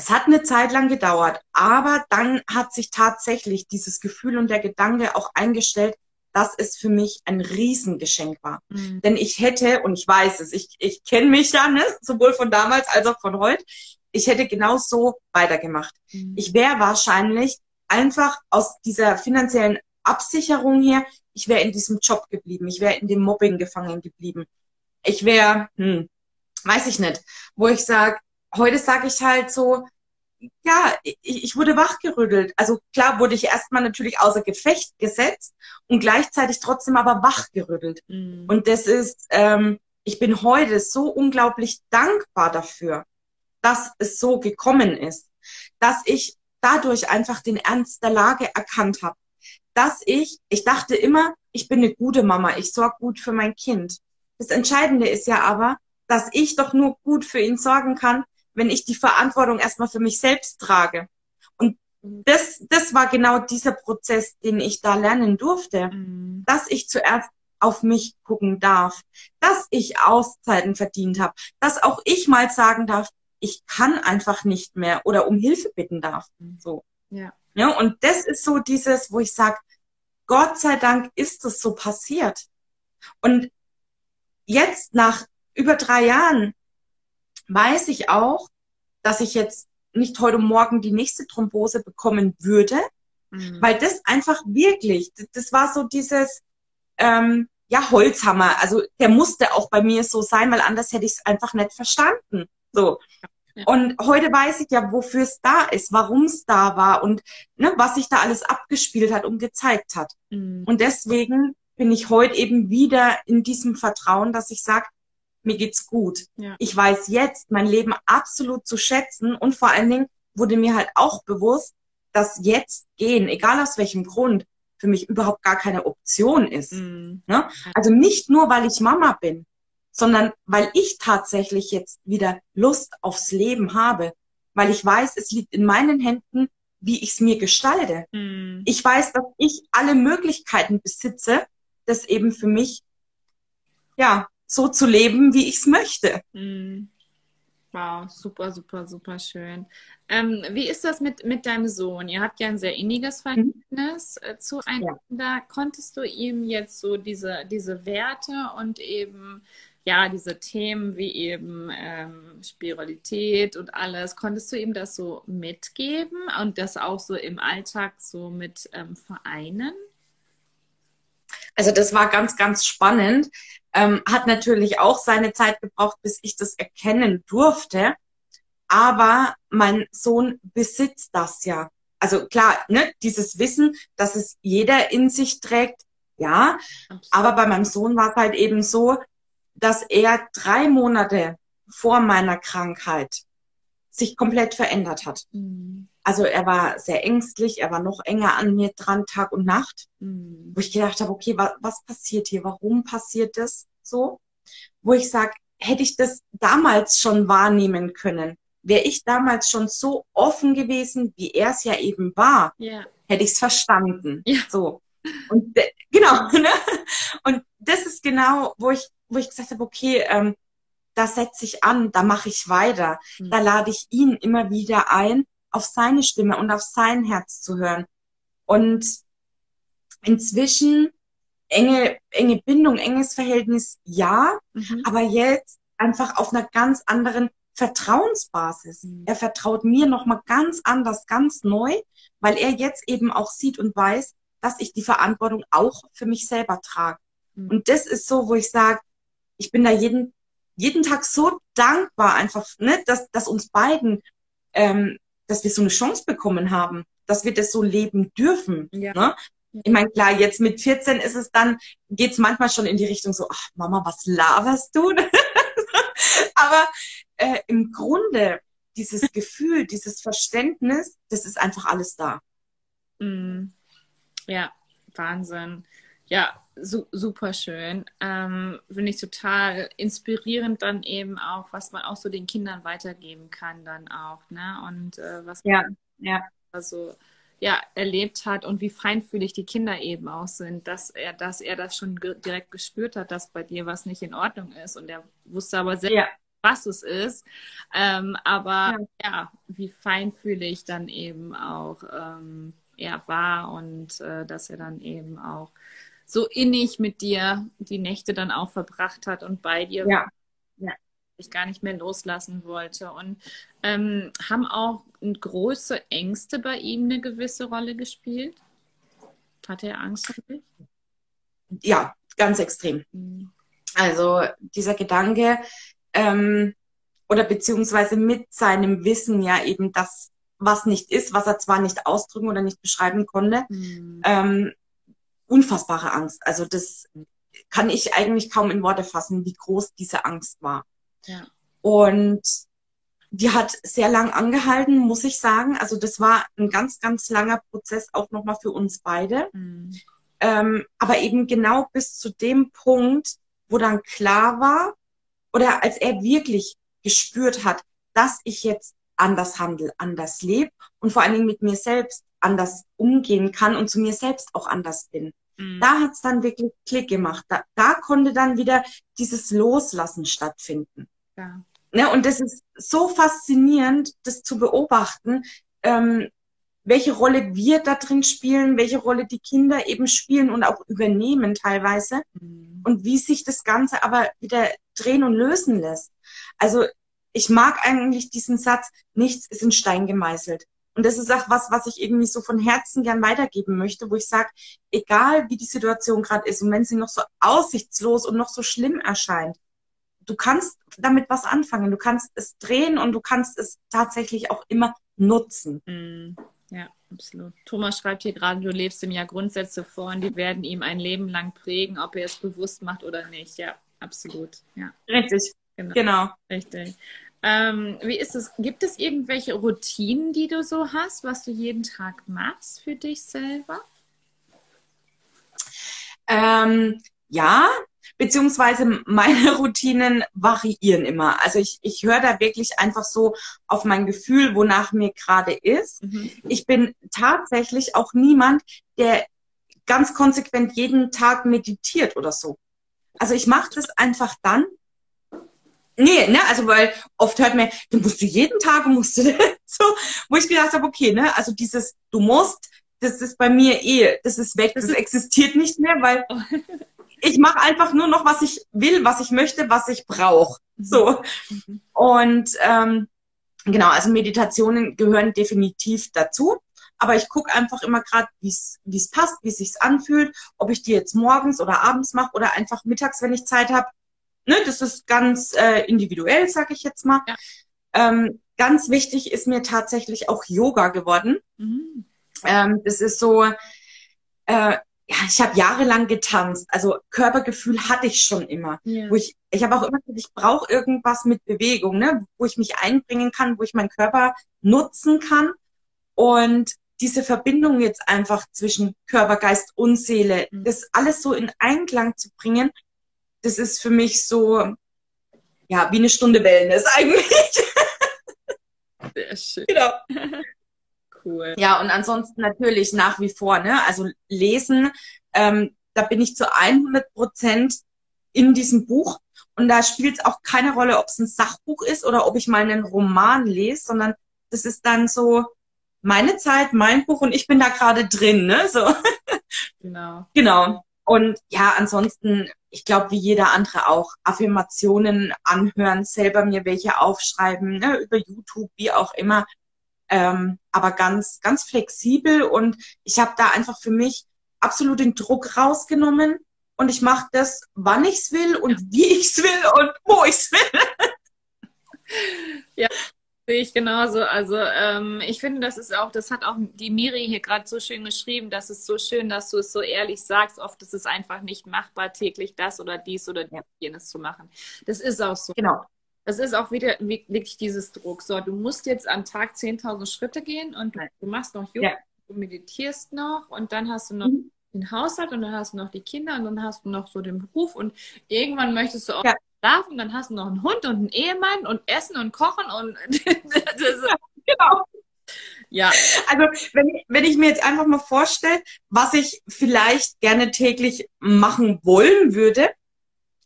es hat eine Zeit lang gedauert, aber dann hat sich tatsächlich dieses Gefühl und der Gedanke auch eingestellt, dass es für mich ein Riesengeschenk war. Mhm. Denn ich hätte, und ich weiß es, ich, ich kenne mich ja, ne, sowohl von damals als auch von heute, ich hätte genau so weitergemacht. Mhm. Ich wäre wahrscheinlich einfach aus dieser finanziellen Absicherung hier, ich wäre in diesem Job geblieben, ich wäre in dem Mobbing gefangen geblieben. Ich wäre, hm, weiß ich nicht, wo ich sage, heute sage ich halt so, ja, ich, ich wurde wachgerüttelt. Also klar wurde ich erstmal natürlich außer Gefecht gesetzt und gleichzeitig trotzdem aber wachgerüttelt. Mhm. Und das ist, ähm, ich bin heute so unglaublich dankbar dafür, dass es so gekommen ist, dass ich dadurch einfach den Ernst der Lage erkannt habe, dass ich, ich dachte immer, ich bin eine gute Mama, ich sorge gut für mein Kind. Das Entscheidende ist ja aber, dass ich doch nur gut für ihn sorgen kann, wenn ich die Verantwortung erstmal für mich selbst trage. Und mhm. das, das war genau dieser Prozess, den ich da lernen durfte, mhm. dass ich zuerst auf mich gucken darf, dass ich Auszeiten verdient habe, dass auch ich mal sagen darf, ich kann einfach nicht mehr oder um Hilfe bitten darf. Mhm. So. Ja. ja und das ist so dieses, wo ich sage, Gott sei Dank ist es so passiert. Und jetzt nach über drei Jahren weiß ich auch, dass ich jetzt nicht heute Morgen die nächste Thrombose bekommen würde, mhm. weil das einfach wirklich, das war so dieses, ähm, ja, Holzhammer. Also der musste auch bei mir so sein, weil anders hätte ich es einfach nicht verstanden. So. Ja. Und heute weiß ich ja, wofür es da ist, warum es da war und ne, was sich da alles abgespielt hat und gezeigt hat. Mhm. Und deswegen bin ich heute eben wieder in diesem Vertrauen, dass ich sage, mir geht's gut. Ja. Ich weiß jetzt mein Leben absolut zu schätzen und vor allen Dingen wurde mir halt auch bewusst, dass jetzt gehen, egal aus welchem Grund, für mich überhaupt gar keine Option ist. Mhm. Ne? Also nicht nur, weil ich Mama bin, sondern weil ich tatsächlich jetzt wieder Lust aufs Leben habe, weil ich weiß, es liegt in meinen Händen, wie ich es mir gestalte. Mhm. Ich weiß, dass ich alle Möglichkeiten besitze, das eben für mich ja so zu leben, wie ich es möchte. Mhm. Wow, super, super, super schön. Ähm, wie ist das mit, mit deinem Sohn? Ihr habt ja ein sehr inniges mhm. Verhältnis mhm. zueinander. Ja. Konntest du ihm jetzt so diese, diese Werte und eben ja, diese Themen wie eben ähm, Spiritualität und alles, konntest du ihm das so mitgeben und das auch so im Alltag so mit ähm, vereinen? Also das war ganz, ganz spannend. Ähm, hat natürlich auch seine Zeit gebraucht, bis ich das erkennen durfte. Aber mein Sohn besitzt das ja. Also klar, ne, dieses Wissen, dass es jeder in sich trägt, ja. Absolut. Aber bei meinem Sohn war es halt eben so, dass er drei Monate vor meiner Krankheit sich komplett verändert hat. Mhm. Also er war sehr ängstlich, er war noch enger an mir dran, Tag und Nacht, mhm. wo ich gedacht habe, okay, was, was passiert hier? Warum passiert das so? Wo ich sage, hätte ich das damals schon wahrnehmen können, wäre ich damals schon so offen gewesen, wie er es ja eben war, yeah. hätte ich es verstanden. Yeah. So. Und genau, ne? Und das ist genau, wo ich, wo ich gesagt habe, okay, ähm, da setze ich an, da mache ich weiter, mhm. da lade ich ihn immer wieder ein, auf seine Stimme und auf sein Herz zu hören. Und inzwischen enge, enge Bindung, enges Verhältnis, ja, mhm. aber jetzt einfach auf einer ganz anderen Vertrauensbasis. Mhm. Er vertraut mir nochmal ganz anders, ganz neu, weil er jetzt eben auch sieht und weiß, dass ich die Verantwortung auch für mich selber trage. Mhm. Und das ist so, wo ich sage, ich bin da jeden, jeden Tag so dankbar einfach, ne, dass, dass uns beiden ähm, dass wir so eine Chance bekommen haben, dass wir das so leben dürfen. Ja. Ne? Ich meine, klar, jetzt mit 14 ist es dann, geht es manchmal schon in die Richtung so, ach Mama, was laberst du? Aber äh, im Grunde dieses Gefühl, dieses Verständnis, das ist einfach alles da. Mm. Ja, Wahnsinn. Ja, su super schön. Ähm, Finde ich total inspirierend dann eben auch, was man auch so den Kindern weitergeben kann dann auch, ne? Und äh, was ja, ja. also ja erlebt hat und wie feinfühlig die Kinder eben auch sind, dass er, dass er das schon ge direkt gespürt hat, dass bei dir was nicht in Ordnung ist und er wusste aber selbst, ja. was es ist. Ähm, aber ja. ja. wie feinfühlig dann eben auch ähm, er war und äh, dass er dann eben auch so innig mit dir die Nächte dann auch verbracht hat und bei dir ja. ja. ich gar nicht mehr loslassen wollte. Und ähm, haben auch große Ängste bei ihm eine gewisse Rolle gespielt? Hatte er Angst vor dich? Ja, ganz extrem. Mhm. Also dieser Gedanke, ähm, oder beziehungsweise mit seinem Wissen ja eben das, was nicht ist, was er zwar nicht ausdrücken oder nicht beschreiben konnte, mhm. ähm, unfassbare Angst. Also das kann ich eigentlich kaum in Worte fassen, wie groß diese Angst war. Ja. Und die hat sehr lang angehalten, muss ich sagen. Also das war ein ganz, ganz langer Prozess auch nochmal für uns beide. Mhm. Ähm, aber eben genau bis zu dem Punkt, wo dann klar war oder als er wirklich gespürt hat, dass ich jetzt anders handle, anders lebe und vor allen Dingen mit mir selbst anders umgehen kann und zu mir selbst auch anders bin. Mhm. Da hat's dann wirklich Klick gemacht. Da, da konnte dann wieder dieses Loslassen stattfinden. Ja. Ne, und das ist so faszinierend, das zu beobachten, ähm, welche Rolle wir da drin spielen, welche Rolle die Kinder eben spielen und auch übernehmen teilweise mhm. und wie sich das Ganze aber wieder drehen und lösen lässt. Also ich mag eigentlich diesen Satz, nichts ist in Stein gemeißelt. Und das ist auch was, was ich irgendwie so von Herzen gern weitergeben möchte, wo ich sage, egal wie die Situation gerade ist und wenn sie noch so aussichtslos und noch so schlimm erscheint, du kannst damit was anfangen, du kannst es drehen und du kannst es tatsächlich auch immer nutzen. Mm, ja, absolut. Thomas schreibt hier gerade, du lebst ihm ja Grundsätze vor und die werden ihm ein Leben lang prägen, ob er es bewusst macht oder nicht. Ja, absolut. Ja. Richtig. Genau. genau. Richtig. Ähm, wie ist es? Gibt es irgendwelche Routinen, die du so hast, was du jeden Tag machst für dich selber? Ähm, ja, beziehungsweise meine Routinen variieren immer. Also ich, ich höre da wirklich einfach so auf mein Gefühl, wonach mir gerade ist. Mhm. Ich bin tatsächlich auch niemand, der ganz konsequent jeden Tag meditiert oder so. Also ich mache das einfach dann. Nee, ne, also weil oft hört man, du musst du jeden Tag musst du so, wo ich gedacht habe, okay, ne, also dieses du musst, das ist bei mir eh, das ist weg, das, das existiert nicht mehr, weil oh ich mache einfach nur noch, was ich will, was ich möchte, was ich brauche. Mhm. So. Mhm. Und ähm, genau, also Meditationen gehören definitiv dazu. Aber ich gucke einfach immer gerade, wie es passt, wie es sich anfühlt, ob ich die jetzt morgens oder abends mache oder einfach mittags, wenn ich Zeit habe. Ne, das ist ganz äh, individuell, sag ich jetzt mal. Ja. Ähm, ganz wichtig ist mir tatsächlich auch Yoga geworden. Mhm. Ähm, das ist so, äh, ja, ich habe jahrelang getanzt. Also Körpergefühl hatte ich schon immer. Ja. Wo ich, ich habe auch immer gesagt, ich brauche irgendwas mit Bewegung, ne? wo ich mich einbringen kann, wo ich meinen Körper nutzen kann. Und diese Verbindung jetzt einfach zwischen Körper, Geist und Seele, mhm. das alles so in Einklang zu bringen, das ist für mich so, ja, wie eine Stunde Wellness eigentlich. Sehr schön. Genau. Cool. Ja, und ansonsten natürlich nach wie vor, ne? Also lesen, ähm, da bin ich zu 100 Prozent in diesem Buch. Und da spielt es auch keine Rolle, ob es ein Sachbuch ist oder ob ich mal einen Roman lese, sondern das ist dann so meine Zeit, mein Buch und ich bin da gerade drin, ne? So. Genau. Genau. Und ja, ansonsten, ich glaube, wie jeder andere auch, Affirmationen anhören, selber mir welche aufschreiben, ne, über YouTube, wie auch immer ähm, aber ganz, ganz flexibel und ich habe da einfach für mich absolut den Druck rausgenommen und ich mache das, wann ich's will und wie ich's will und wo ich's will. ja, sehe ich genauso. Also ähm, ich finde, das ist auch, das hat auch die Miri hier gerade so schön geschrieben, das ist so schön, dass du es so ehrlich sagst. Oft ist es einfach nicht machbar, täglich das oder dies oder ja. jenes zu machen. Das ist auch so. Genau das ist auch wieder wirklich dieses Druck. So, du musst jetzt am Tag 10.000 Schritte gehen und du, du machst noch Yoga, ja. du meditierst noch und dann hast du noch mhm. den Haushalt und dann hast du noch die Kinder und dann hast du noch so den Beruf und irgendwann möchtest du auch ja. Schlafen, dann hast du noch einen Hund und einen Ehemann und Essen und Kochen und ja, genau. Ja. Also wenn ich, wenn ich mir jetzt einfach mal vorstelle, was ich vielleicht gerne täglich machen wollen würde,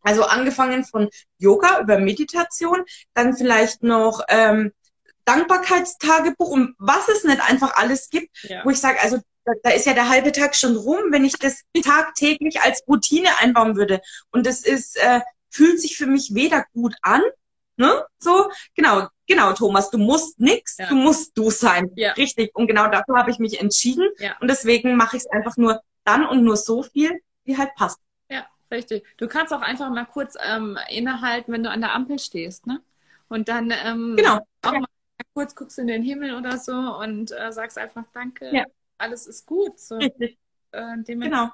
also angefangen von Yoga über Meditation, dann vielleicht noch ähm, Dankbarkeitstagebuch und was es nicht einfach alles gibt, ja. wo ich sage, also da, da, ist ja der halbe Tag schon rum, wenn ich das tagtäglich als Routine einbauen würde. Und das ist, äh, fühlt sich für mich weder gut an, ne? So, genau, genau, Thomas, du musst nix, ja. du musst du sein. Ja. Richtig. Und genau dafür habe ich mich entschieden. Ja. Und deswegen mache ich es einfach nur dann und nur so viel, wie halt passt. Richtig. Du kannst auch einfach mal kurz ähm, innehalten, wenn du an der Ampel stehst, ne? Und dann ähm, genau. auch ja. mal kurz guckst in den Himmel oder so und äh, sagst einfach Danke, ja. alles ist gut. So. Richtig. Äh, genau.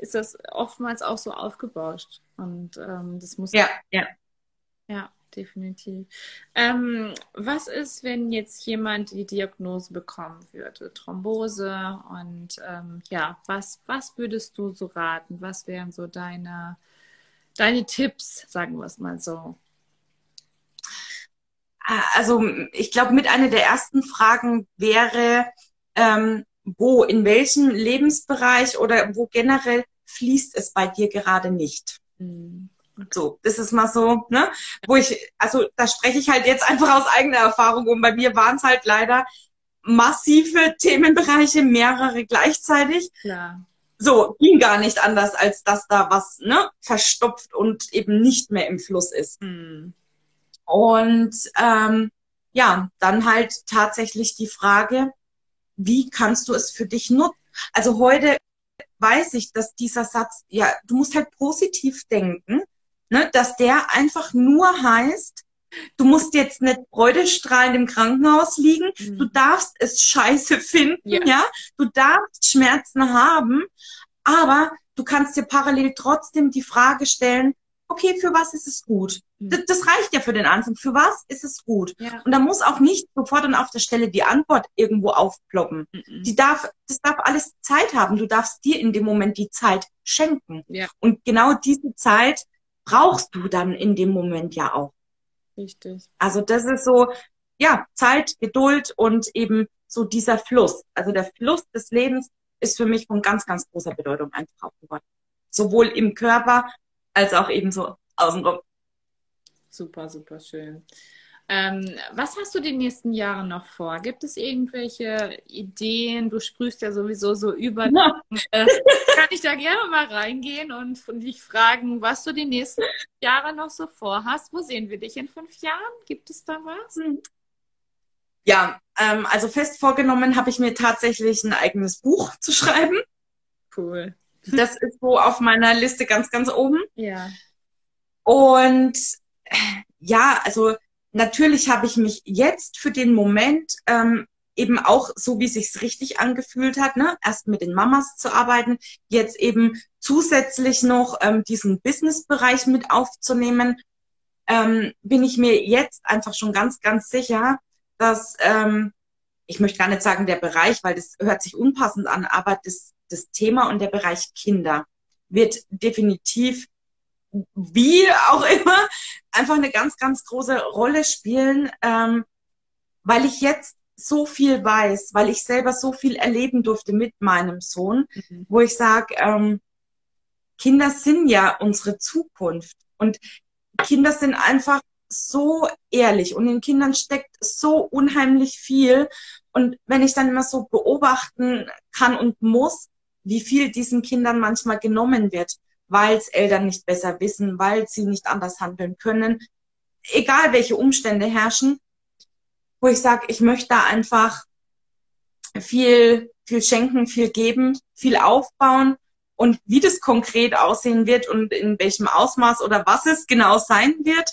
Ist das oftmals auch so aufgebauscht. Und ähm, das muss. Ja, ja. Ja definitiv. Ähm, was ist, wenn jetzt jemand die Diagnose bekommen würde, Thrombose und ähm, ja, was, was würdest du so raten? Was wären so deine, deine Tipps, sagen wir es mal so? Also ich glaube, mit einer der ersten Fragen wäre, ähm, wo, in welchem Lebensbereich oder wo generell fließt es bei dir gerade nicht? Mhm. So, das ist mal so, ne? Wo ich, also da spreche ich halt jetzt einfach aus eigener Erfahrung und bei mir waren es halt leider massive Themenbereiche, mehrere gleichzeitig. Klar. So, ging gar nicht anders, als dass da was ne, verstopft und eben nicht mehr im Fluss ist. Hm. Und ähm, ja, dann halt tatsächlich die Frage, wie kannst du es für dich nutzen? Also heute weiß ich, dass dieser Satz, ja, du musst halt positiv denken, ne, dass der einfach nur heißt, du musst jetzt nicht freudestrahlend im Krankenhaus liegen, Mhm. du darfst es scheiße finden, Ja. ja, du darfst Schmerzen haben, aber du kannst dir parallel trotzdem die Frage stellen, okay, für was ist es gut? Mhm. Das, das reicht ja für den Anfang. Für was ist es gut? Ja. Und da muss auch nicht sofort und auf der Stelle die Antwort irgendwo aufploppen. Mhm. Die darf, das darf alles Zeit haben. Du darfst dir in dem Moment die Zeit schenken. Ja. Und genau diese Zeit brauchst du dann in dem Moment ja auch. Richtig. Also das ist so, ja, Zeit, Geduld und eben so dieser Fluss. Also der Fluss des Lebens ist für mich von ganz, ganz großer Bedeutung einfach auch geworden. Sowohl im Körper als auch eben so außenrum. Super, super schön. Ähm, was hast du die nächsten Jahre noch vor? Gibt es irgendwelche Ideen? Du sprühst ja sowieso so über. Ja. Äh, kann ich da gerne mal reingehen und von dich fragen, was du die nächsten Jahre noch so vorhast? Wo sehen wir dich in fünf Jahren? Gibt es da was? Ja, ähm, also fest vorgenommen habe ich mir tatsächlich ein eigenes Buch zu schreiben. Cool. Das ist so auf meiner Liste ganz, ganz oben. Ja. Und ja, also natürlich habe ich mich jetzt für den Moment ähm, eben auch so, wie es sich richtig angefühlt hat, ne, erst mit den Mamas zu arbeiten, jetzt eben zusätzlich noch ähm, diesen Business-Bereich mit aufzunehmen, ähm, bin ich mir jetzt einfach schon ganz, ganz sicher, dass ähm, ich möchte gar nicht sagen der Bereich, weil das hört sich unpassend an, aber das, das Thema und der Bereich Kinder wird definitiv wie auch immer einfach eine ganz, ganz große Rolle spielen, ähm, weil ich jetzt so viel weiß, weil ich selber so viel erleben durfte mit meinem Sohn, Mhm. wo ich sage, ähm, Kinder sind ja unsere Zukunft und Kinder sind einfach so ehrlich und in Kindern steckt so unheimlich viel und wenn ich dann immer so beobachten kann und muss, wie viel diesen Kindern manchmal genommen wird, weil es Eltern nicht besser wissen, weil sie nicht anders handeln können, egal welche Umstände herrschen, wo ich sage, ich möchte da einfach viel, viel schenken, viel geben, viel aufbauen und wie das konkret aussehen wird und in welchem Ausmaß oder was es genau sein wird.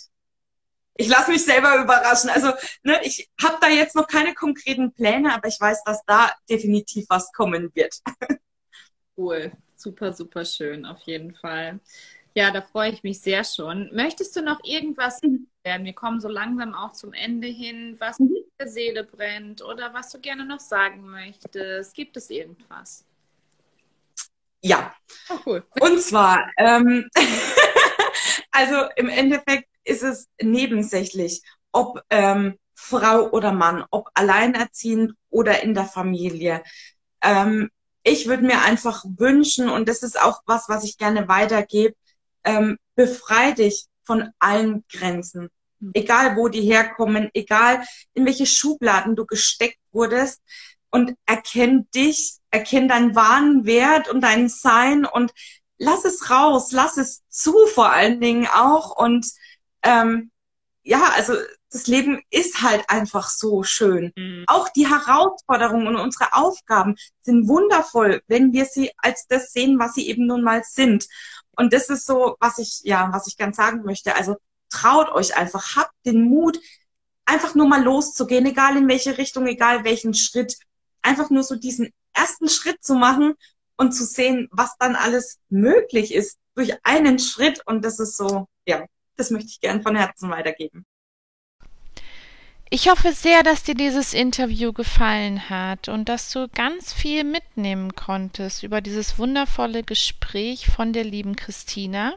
Ich lasse mich selber überraschen. Also ne, ich habe da jetzt noch keine konkreten Pläne, aber ich weiß, dass da definitiv was kommen wird. Cool. Super, super schön, auf jeden Fall. Ja, da freue ich mich sehr schon. Möchtest du noch irgendwas Mhm. werden? Wir kommen so langsam auch zum Ende hin, was Mhm. in der Seele brennt oder was du gerne noch sagen möchtest. Gibt es irgendwas? Ja, Oh, cool. Und zwar, ähm, also im Endeffekt ist es nebensächlich, ob ähm, Frau oder Mann, ob alleinerziehend oder in der Familie. Ähm, ich würde mir einfach wünschen, und das ist auch was, was ich gerne weitergebe, ähm, befrei dich von allen Grenzen. Mhm. Egal, wo die herkommen, egal, in welche Schubladen du gesteckt wurdest und erkenn dich, erkenn deinen wahren Wert und dein Sein und lass es raus, lass es zu vor allen Dingen auch und ähm, ja, also das Leben ist halt einfach so schön. Mhm. Auch die Herausforderungen und unsere Aufgaben sind wundervoll, wenn wir sie als das sehen, was sie eben nun mal sind. Und das ist so, was ich, ja, was ich ganz sagen möchte. Also traut euch einfach, habt den Mut, einfach nur mal loszugehen, egal in welche Richtung, egal welchen Schritt. Einfach nur so diesen ersten Schritt zu machen und zu sehen, was dann alles möglich ist durch einen Schritt. Und das ist so, ja, das möchte ich gern von Herzen weitergeben. Ich hoffe sehr, dass dir dieses Interview gefallen hat und dass du ganz viel mitnehmen konntest über dieses wundervolle Gespräch von der lieben Christina.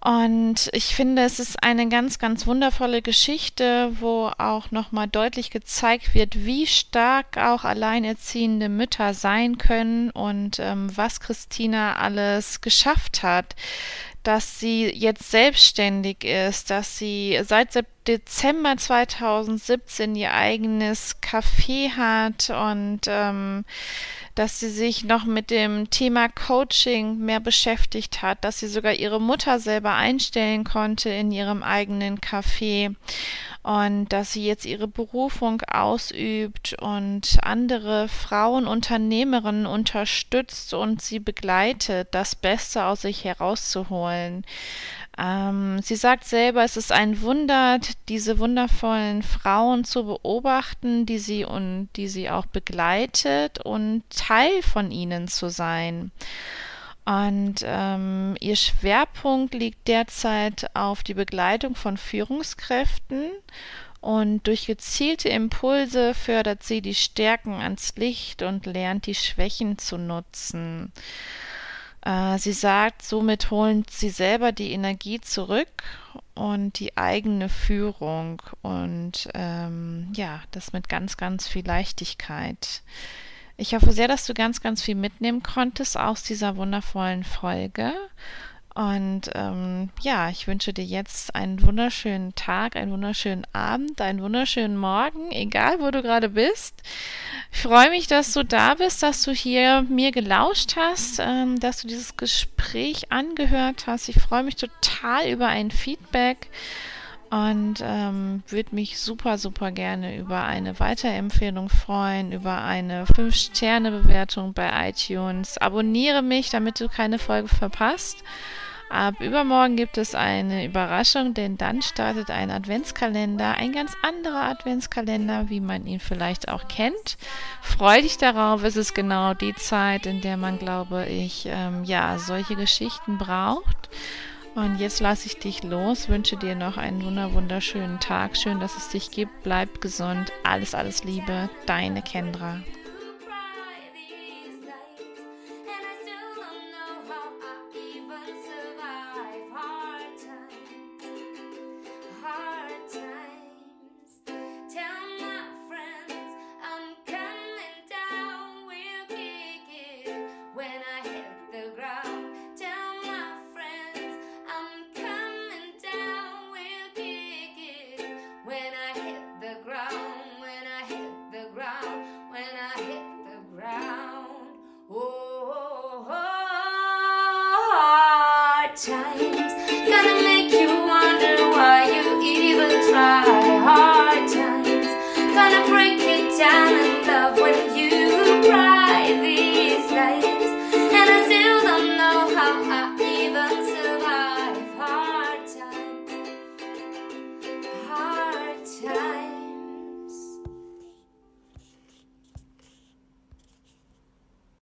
Und ich finde, es ist eine ganz, ganz wundervolle Geschichte, wo auch nochmal deutlich gezeigt wird, wie stark auch alleinerziehende Mütter sein können und ähm, was Christina alles geschafft hat. dass sie jetzt selbstständig ist, dass sie seit Dezember 2017 ihr eigenes Café hat und ähm, dass sie sich noch mit dem Thema Coaching mehr beschäftigt hat, dass sie sogar ihre Mutter selber einstellen konnte in ihrem eigenen Café und dass sie jetzt ihre Berufung ausübt und andere Frauen Unternehmerinnen unterstützt und sie begleitet, das Beste aus sich herauszuholen. Ähm, sie sagt selber, es ist ein Wunder, diese wundervollen Frauen zu beobachten, die sie und die sie auch begleitet und Teil von ihnen zu sein. Und ähm, ihr Schwerpunkt liegt derzeit auf die Begleitung von Führungskräften und durch gezielte Impulse fördert sie die Stärken ans Licht und lernt die Schwächen zu nutzen. Äh, sie sagt, somit holen sie selber die Energie zurück und die eigene Führung und ähm, ja, das mit ganz, ganz viel Leichtigkeit. Ich hoffe sehr, dass du ganz, ganz viel mitnehmen konntest aus dieser wundervollen Folge und ähm, ja, ich wünsche dir jetzt einen wunderschönen Tag, einen wunderschönen Abend, einen wunderschönen Morgen, egal wo du gerade bist. Ich freue mich, dass du da bist, dass du hier mir gelauscht hast, ähm, dass du dieses Gespräch angehört hast. Ich freue mich total über ein Feedback und ähm, würde mich super, super gerne über eine Weiterempfehlung freuen, über eine 5-Sterne-Bewertung bei iTunes. Abonniere mich, damit du keine Folge verpasst. Ab übermorgen gibt es eine Überraschung, denn dann startet ein Adventskalender, ein ganz anderer Adventskalender, wie man ihn vielleicht auch kennt. Freu dich darauf, es ist genau die Zeit, in der man, glaube ich, ähm, ja, solche Geschichten braucht. Und jetzt lasse ich dich los, wünsche dir noch einen wunderschönen Tag. Schön, dass es dich gibt. Bleib gesund. Alles, alles Liebe. Deine Kendra.